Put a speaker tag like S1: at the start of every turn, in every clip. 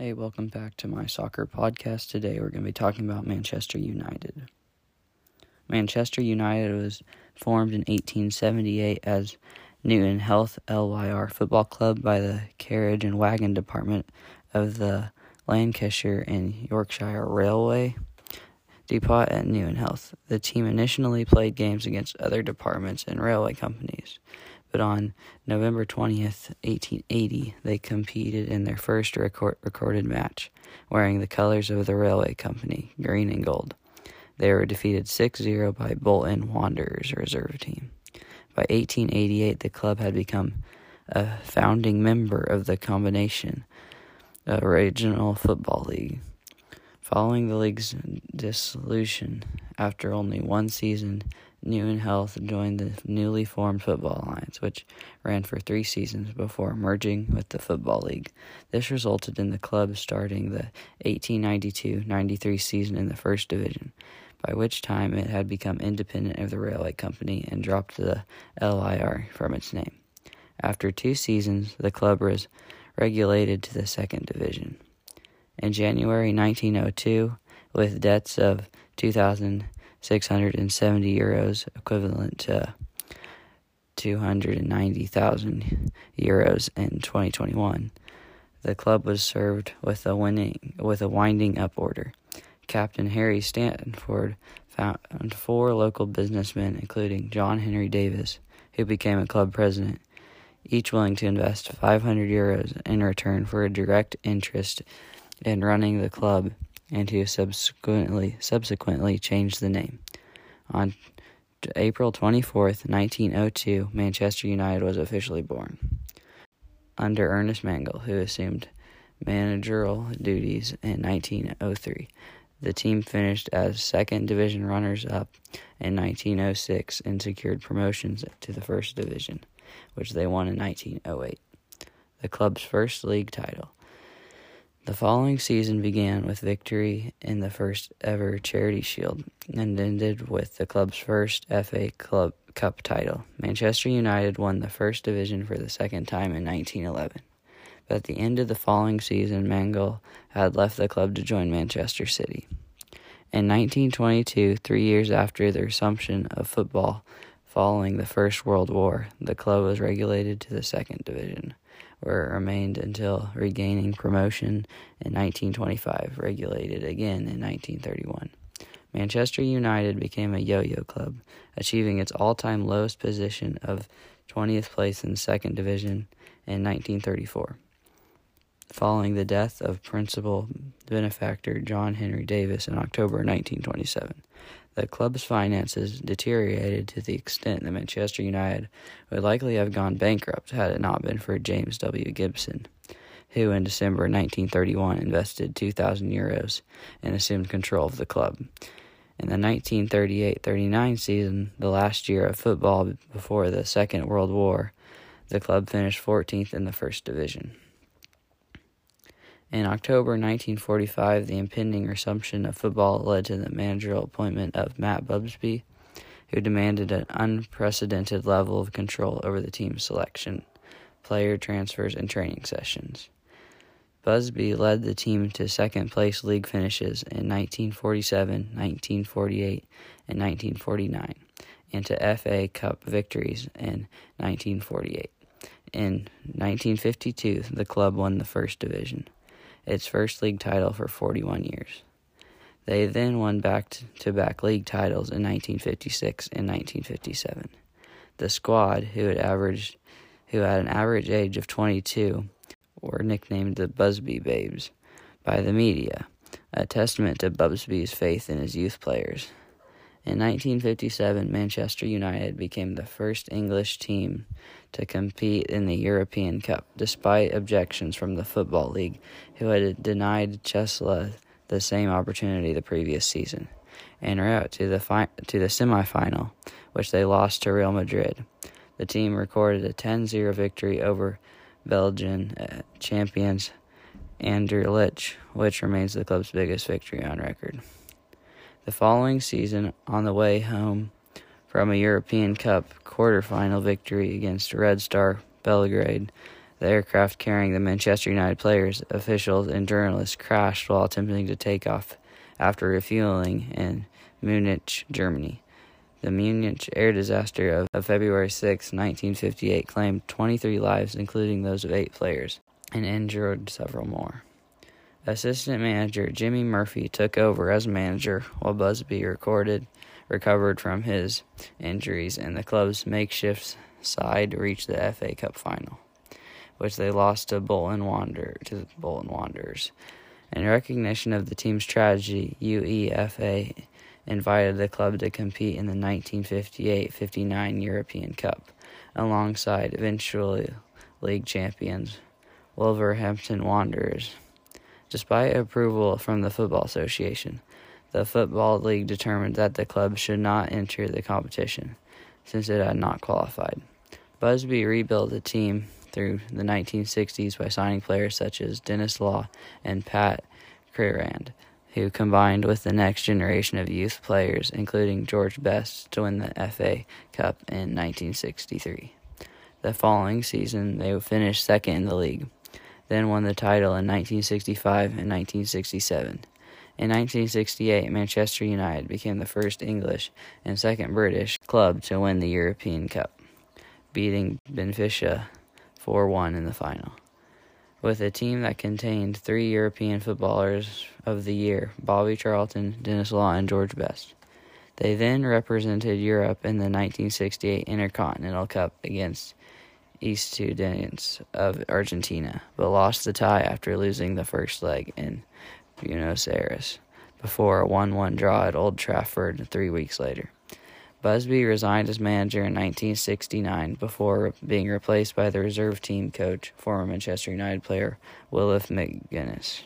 S1: Hey, welcome back to my soccer podcast. Today we're going to be talking about Manchester United. Manchester United was formed in 1878 as Newton Heath LYR Football Club by the Carriage and Wagon Department of the Lancashire and Yorkshire Railway Depot at Newton Heath. The team initially played games against other departments and railway companies, but on November 20th, 1880, they competed in their first record- recorded match, wearing the colors of the railway company, green and gold. They were defeated 6 0 by Bolton Wanderers reserve team. By 1888, the club had become a founding member of the combination uh, Regional Football League. Following the league's dissolution, after only one season, Newton Heath joined the newly formed Football Alliance, which ran for three seasons before merging with the Football League. This resulted in the club starting the 1892 93 season in the First Division, by which time it had become independent of the railway company and dropped the LYR from its name. After two seasons, the club was regulated to the Second Division. In January 1902, with debts of 2,000 670 euros, equivalent to 290,000 euros in 2021. The club was served with a winning with a winding up order. Captain Harry Stafford found four local businessmen, including John Henry Davies, who became a club president, each willing to invest 500 euros in return for a direct interest in running the club and who subsequently subsequently changed the name. On April 24th, 1902, Manchester United was officially born. Under Ernest Mangnall, who assumed managerial duties in 1903, the team finished as second division runners up in 1906 and secured promotions to the first division, which they won in 1908. The club's first league title. The following season began with victory in the first ever Charity Shield and ended with the club's first FA Club Cup title. Manchester United won the first division for the second time in 1911. But at the end of the following season, Mangnall had left the club to join Manchester City. In 1922, three years after the resumption of football following the First World War, the club was regulated to the second division where it remained until regaining promotion in 1925, regulated again in 1931. Manchester United became a yo yo club, achieving its all time lowest position of 20th place in the second division in 1934. Following the death of principal benefactor John Henry Davies in October 1927, the club's finances deteriorated to the extent that Manchester United would likely have gone bankrupt had it not been for James W. Gibson, who in December 1931 invested 2,000 euros and assumed control of the club. In the 1938 39 season, the last year of football before the Second World War, the club finished 14th in the First Division. In October 1945, the impending resumption of football led to the managerial appointment of Matt Busby, who demanded an unprecedented level of control over the team's selection, player transfers, and training sessions. Busby led the team to second place league finishes in 1947, 1948, and 1949, and to FA Cup victories in 1948. In 1952, the club won the first division its first league title for 41 years. They then won back to back league titles in 1956 and 1957. The squad, who had averaged who had an average age of 22, were nicknamed the Busby Babes by the media, a testament to Busby's faith in his youth players. In 1957, Manchester United became the first English team to compete in the European Cup, despite objections from the Football League, who had denied Chelsea the same opportunity the previous season, en route to the fi- to the semifinal, which they lost to Real Madrid. The team recorded a 10-0 victory over Belgian uh, champions Anderlecht, which remains the club's biggest victory on record. The following season, on the way home from a European Cup quarterfinal victory against Red Star Belgrade, The aircraft carrying the Manchester United players, officials, and journalists crashed while attempting to take off after refueling in Munich, Germany. The Munich air disaster of, of February 6, 1958, claimed 23 lives, including those of eight players, and injured several more. Assistant manager Jimmy Murphy took over as manager while Busby recorded, recovered from his injuries, and the club's makeshift side reached the FA Cup final which they lost to Bolton Wander to Bolton Wanderers. In recognition of the team's tragedy, UEFA invited the club to compete in the 1958-59 European Cup alongside eventual league champions Wolverhampton Wanderers. Despite approval from the Football Association, the Football League determined that the club should not enter the competition since it had not qualified. Busby rebuilt the team through the 1960s by signing players such as Denis Law and Pat Crerand, who combined with the next generation of youth players, including George Best, to win the FA Cup in 1963. The following season, they finished second in the league, then won the title in 1965 and 1967. In 1968, Manchester United became the first English and second British club to win the European Cup, beating Benfica 4 1 in the final. With a team that contained three European footballers of the year Bobby Charlton, Denis Law, and George Best. They then represented Europe in the 1968 Intercontinental Cup against Estudiantes of Argentina, but lost the tie after losing the first leg in Buenos Aires before a 1 1 draw at Old Trafford three weeks later. Busby resigned as manager in 1969 before being replaced by the reserve team coach, former Manchester United player Wilf McGuinness.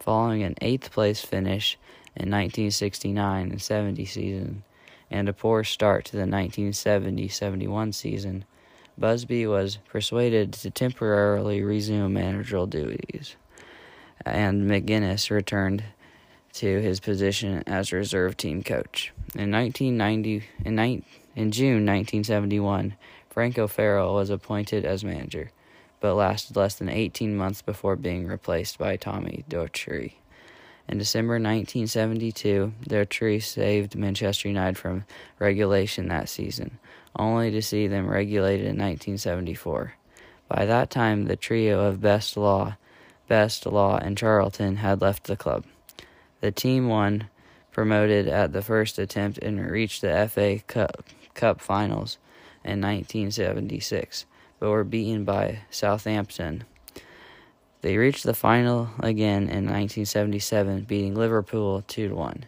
S1: Following an eighth place finish in 1969 and 70 season and a poor start to the 1970 71 season, Busby was persuaded to temporarily resume managerial duties, and McGuinness returned to his position as reserve team coach. In 1990, in, ni- in June 1971, Frank O'Farrell was appointed as manager, but lasted less than 18 months before being replaced by Tommy Docherty. In December 1972, Docherty saved Manchester United from relegation that season, only to see them relegated in 1974. By that time, the trio of Best Law, Best Law, and Charlton had left the club. The team won promoted at the first attempt and reached the FA Cup, Cup finals in 1976, but were beaten by Southampton. They reached the final again in 1977, beating Liverpool 2 1.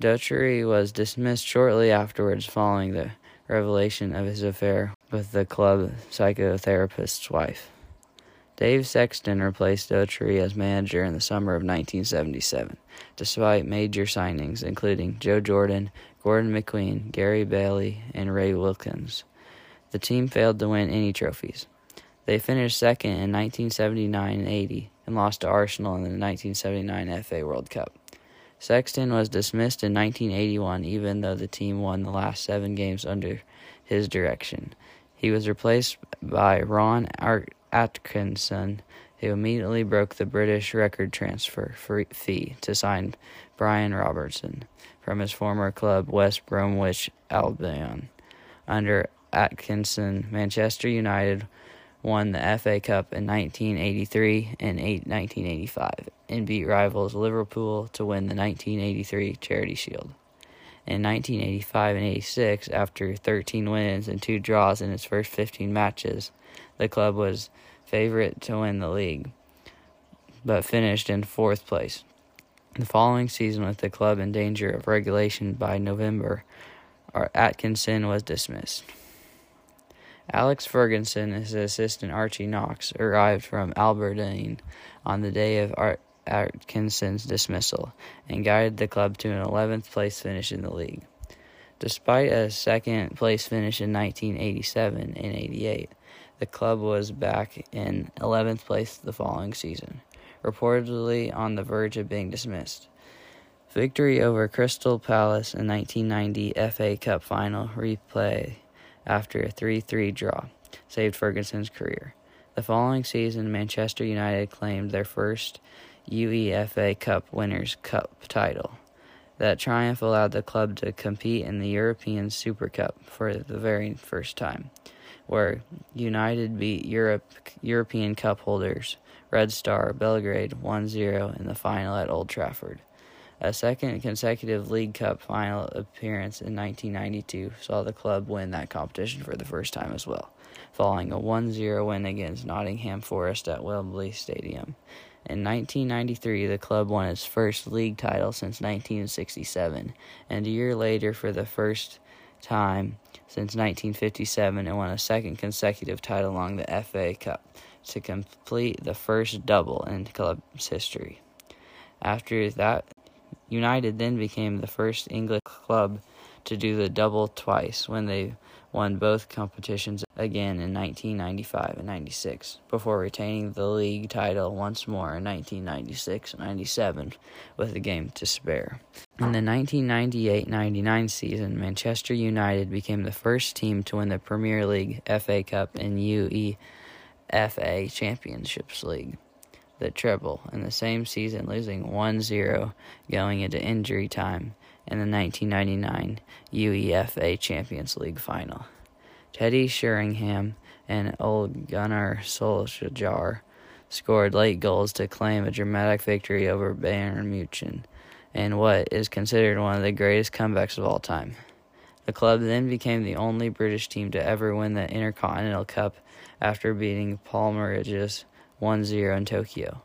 S1: Docherty was dismissed shortly afterwards following the revelation of his affair with the club psychotherapist's wife. Dave Sexton replaced Docherty as manager in the summer of 1977, despite major signings including Joe Jordan, Gordon McQueen, Gary Bailey, and Ray Wilkins. The team failed to win any trophies. They finished second in 1979 and 80 and lost to Arsenal in the 1979 FA World Cup. Sexton was dismissed in 1981 even though the team won the last seven games under his direction. He was replaced by Ron Atkinson, who immediately broke the British record transfer fee to sign Brian Robertson from his former club West Bromwich Albion. Under Atkinson, Manchester United won the FA Cup in 1983 and 1985 and beat rivals Liverpool to win the 1983 Charity Shield. In 1985 and 86, after 13 wins and 2 draws in its first 15 matches, the club was favorite to win the league, but finished in fourth place. The following season, with the club in danger of relegation by November, Atkinson was dismissed. Alex Ferguson and his assistant Archie Knox arrived from Aberdeen on the day of Atkinson's dismissal and guided the club to an 11th place finish in the league. Despite a second place finish in 1987 and 88, the club was back in 11th place the following season, reportedly on the verge of being dismissed. Victory over Crystal Palace in 1990 FA Cup final replay after a 3 3 draw saved Ferguson's career. The following season, Manchester United claimed their first UEFA Cup Winners' Cup title. That triumph allowed the club to compete in the European Super Cup for the very first time, where United beat Europe, European Cup holders Red Star Belgrade 1 0 in the final at Old Trafford. A second consecutive League Cup final appearance in 1992 saw the club win that competition for the first time as well, following a 1 0 win against Nottingham Forest at Wembley Stadium. In 1993, the club won its first league title since 1967, and a year later, for the first time since 1957, it won a second consecutive title along the FA Cup to complete the first double in the club's history. After that, United then became the first English club to do the double twice when they won both competitions again in 1995 and 96 before retaining the league title once more in 1996 and 97 with a game to spare. In the 1998-99 season, Manchester United became the first team to win the Premier League, FA Cup, and UEFA Championships League the treble in the same season, losing 1 0 going into injury time in the 1999 UEFA Champions League final. Teddy Sheringham and Ole Gunnar Solskjaer scored late goals to claim a dramatic victory over Bayern Munich in what is considered one of the greatest comebacks of all time. The club then became the only British team to ever win the Intercontinental Cup after beating Palmeiras 1 0 in Tokyo.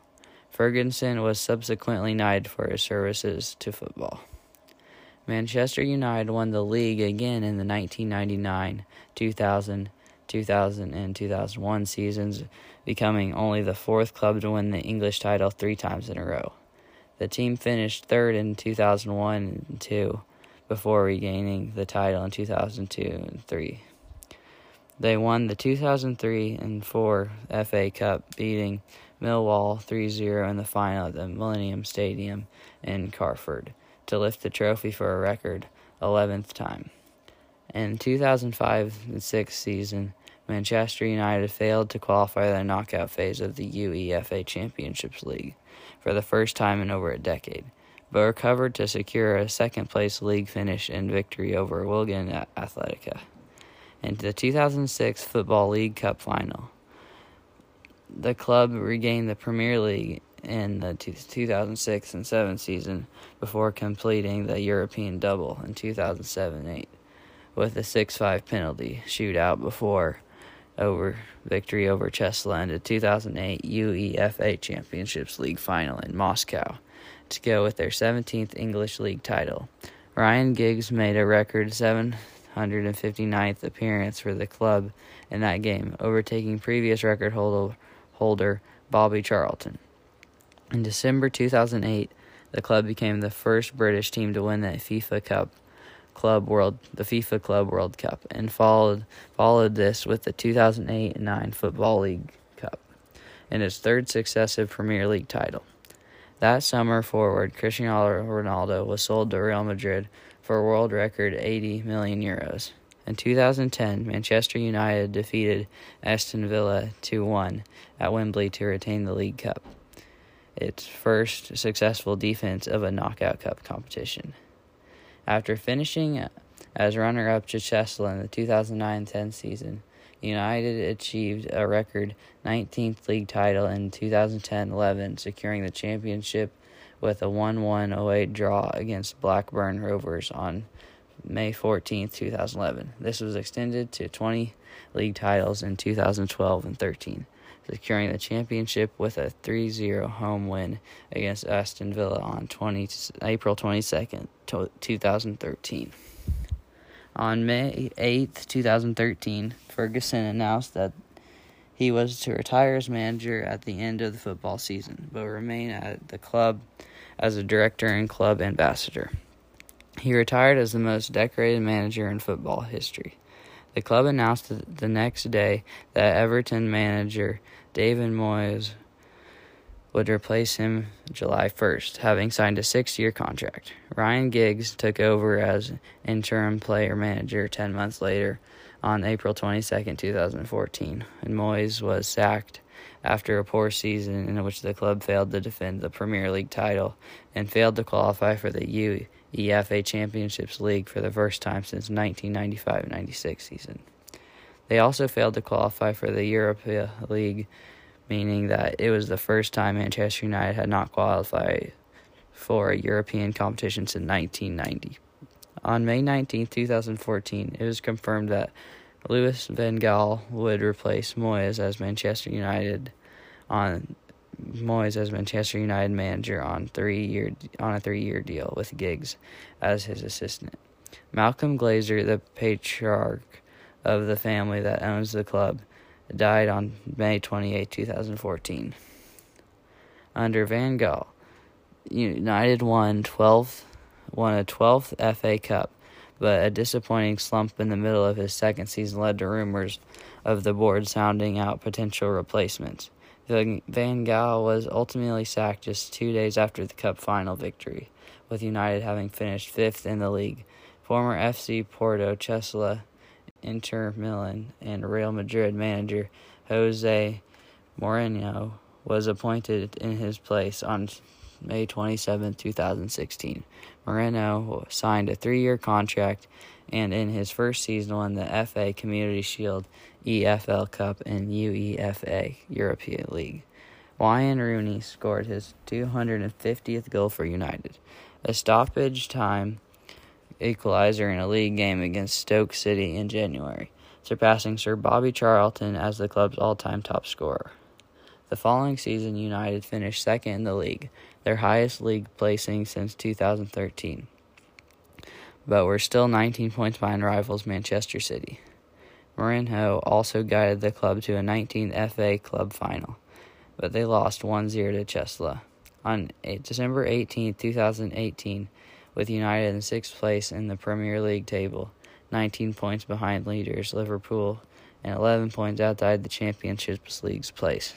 S1: Ferguson was subsequently knighted for his services to football. Manchester United won the league again in the 1999, 2000, 2000, and 2001 seasons, becoming only the fourth club to win the English title three times in a row. The team finished third in 2001 and 2 before regaining the title in 2002 and 3. They won the 2003 and 4 FA Cup, beating Millwall 3 0 in the final at the Millennium Stadium in Carford to lift the trophy for a record 11th time. In 2005 6 season, Manchester United failed to qualify the knockout phase of the UEFA Championships League for the first time in over a decade, but recovered to secure a second place league finish and victory over Wigan Athletica in the 2006 Football League Cup final. The club regained the Premier League in the 2006 and 7 season before completing the European double in 2007 8 with a 6 5 penalty shootout before over victory over Chesla in the 2008 UEFA Championships League final in Moscow to go with their 17th English League title. Ryan Giggs made a record 7 159th appearance for the club in that game, overtaking previous record holder Bobby Charlton. In December 2008, the club became the first British team to win the FIFA Cup Club World the FIFA Club World Cup and followed followed this with the 2008-9 Football League Cup and its third successive Premier League title. That summer forward Cristiano Ronaldo was sold to Real Madrid for a world record 80 million euros. In 2010, Manchester United defeated Aston Villa 2 1 at Wembley to retain the League Cup, its first successful defense of a knockout cup competition. After finishing as runner up to Chelsea in the 2009 10 season, United achieved a record 19th league title in 2010 11, securing the championship with a 1 1 08 draw against Blackburn Rovers on May 14, 2011. This was extended to 20 league titles in 2012 and 13, securing the championship with a 3 0 home win against Aston Villa on 20, April 22, 2013. On May 8, 2013, Ferguson announced that he was to retire as manager at the end of the football season, but remain at the club as a director and club ambassador. He retired as the most decorated manager in football history. The club announced the next day that Everton manager David Moyes would replace him July 1st, having signed a six year contract. Ryan Giggs took over as interim player manager 10 months later on April 22, 2014, and Moyes was sacked after a poor season in which the club failed to defend the Premier League title and failed to qualify for the UEFA Championships League for the first time since 1995-96 season. They also failed to qualify for the Europa League, meaning that it was the first time Manchester United had not qualified for a European competition since 1990. On May 19, 2014, it was confirmed that Louis van Gaal would replace Moyes as Manchester United on Moyes as Manchester United manager on three year on a three year deal with Giggs as his assistant. Malcolm Glazer, the patriarch of the family that owns the club, died on May 28, 2014. Under Van Gaal, United won 12th won a 12th FA Cup, but a disappointing slump in the middle of his second season led to rumors of the board sounding out potential replacements. Van Gaal was ultimately sacked just two days after the Cup final victory, with United having finished fifth in the league. Former FC Porto, Chelsea, Inter Milan, and Real Madrid manager Jose Mourinho was appointed in his place on May 27, 2016. Mourinho signed a three year contract and in his first season won the FA Community Shield, EFL Cup, and UEFA European League. Wayne Rooney scored his 250th goal for United, a stoppage time equalizer in a league game against Stoke City in January, surpassing Sir Bobby Charlton as the club's all time top scorer. The following season, United finished second in the league, their highest league placing since 2013. But were still 19 points behind rivals Manchester City. Mourinho also guided the club to a 19th FA Club final, but they lost 1 0 to Chelsea. On December 18, 2018, with United in sixth place in the Premier League table, 19 points behind leaders Liverpool, and 11 points outside the Championships League's place.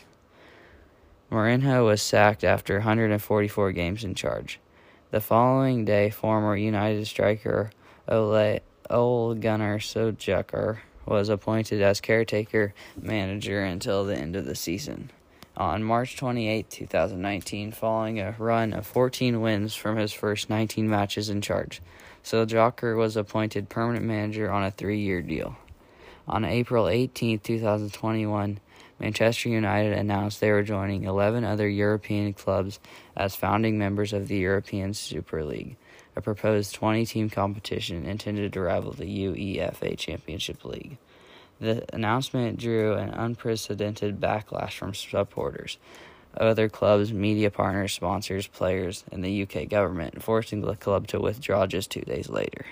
S1: Mourinho was sacked after 144 games in charge. The following day, former United striker Ole, Ole Gunnar Solskjaer was appointed as caretaker manager until the end of the season. On March 28, 2019, following a run of 14 wins from his first 19 matches in charge, Solskjaer was appointed permanent manager on a three-year deal. On April 18, 2021, Manchester United announced they were joining 11 other European clubs as founding members of the European Super League, a proposed 20 team competition intended to rival the UEFA Championship League. The announcement drew an unprecedented backlash from supporters, other clubs, media partners, sponsors, players, and the UK government, forcing the club to withdraw just two days later.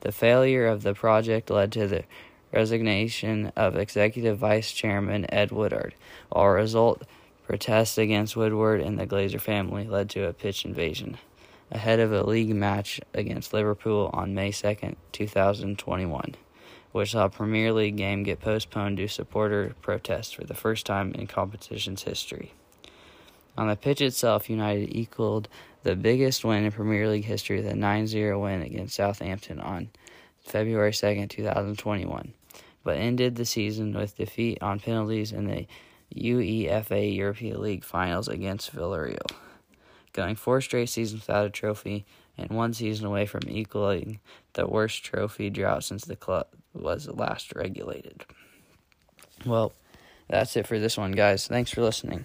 S1: The failure of the project led to the resignation of Executive Vice Chairman Ed Woodward. While result, protests against Woodward and the Glazer family led to a pitch invasion ahead of a league match against Liverpool on May 2, 2021, which saw a Premier League game get postponed due to supporter protests for the first time in competition's history. On the pitch itself, United equaled the biggest win in Premier League history, the 9 0 win against Southampton on February 2, 2021 but ended the season with defeat on penalties in the UEFA European League finals against Villarreal, going four straight seasons without a trophy and one season away from equaling the worst trophy drought since the club was last regulated. Well, that's it for this one, guys. Thanks for listening.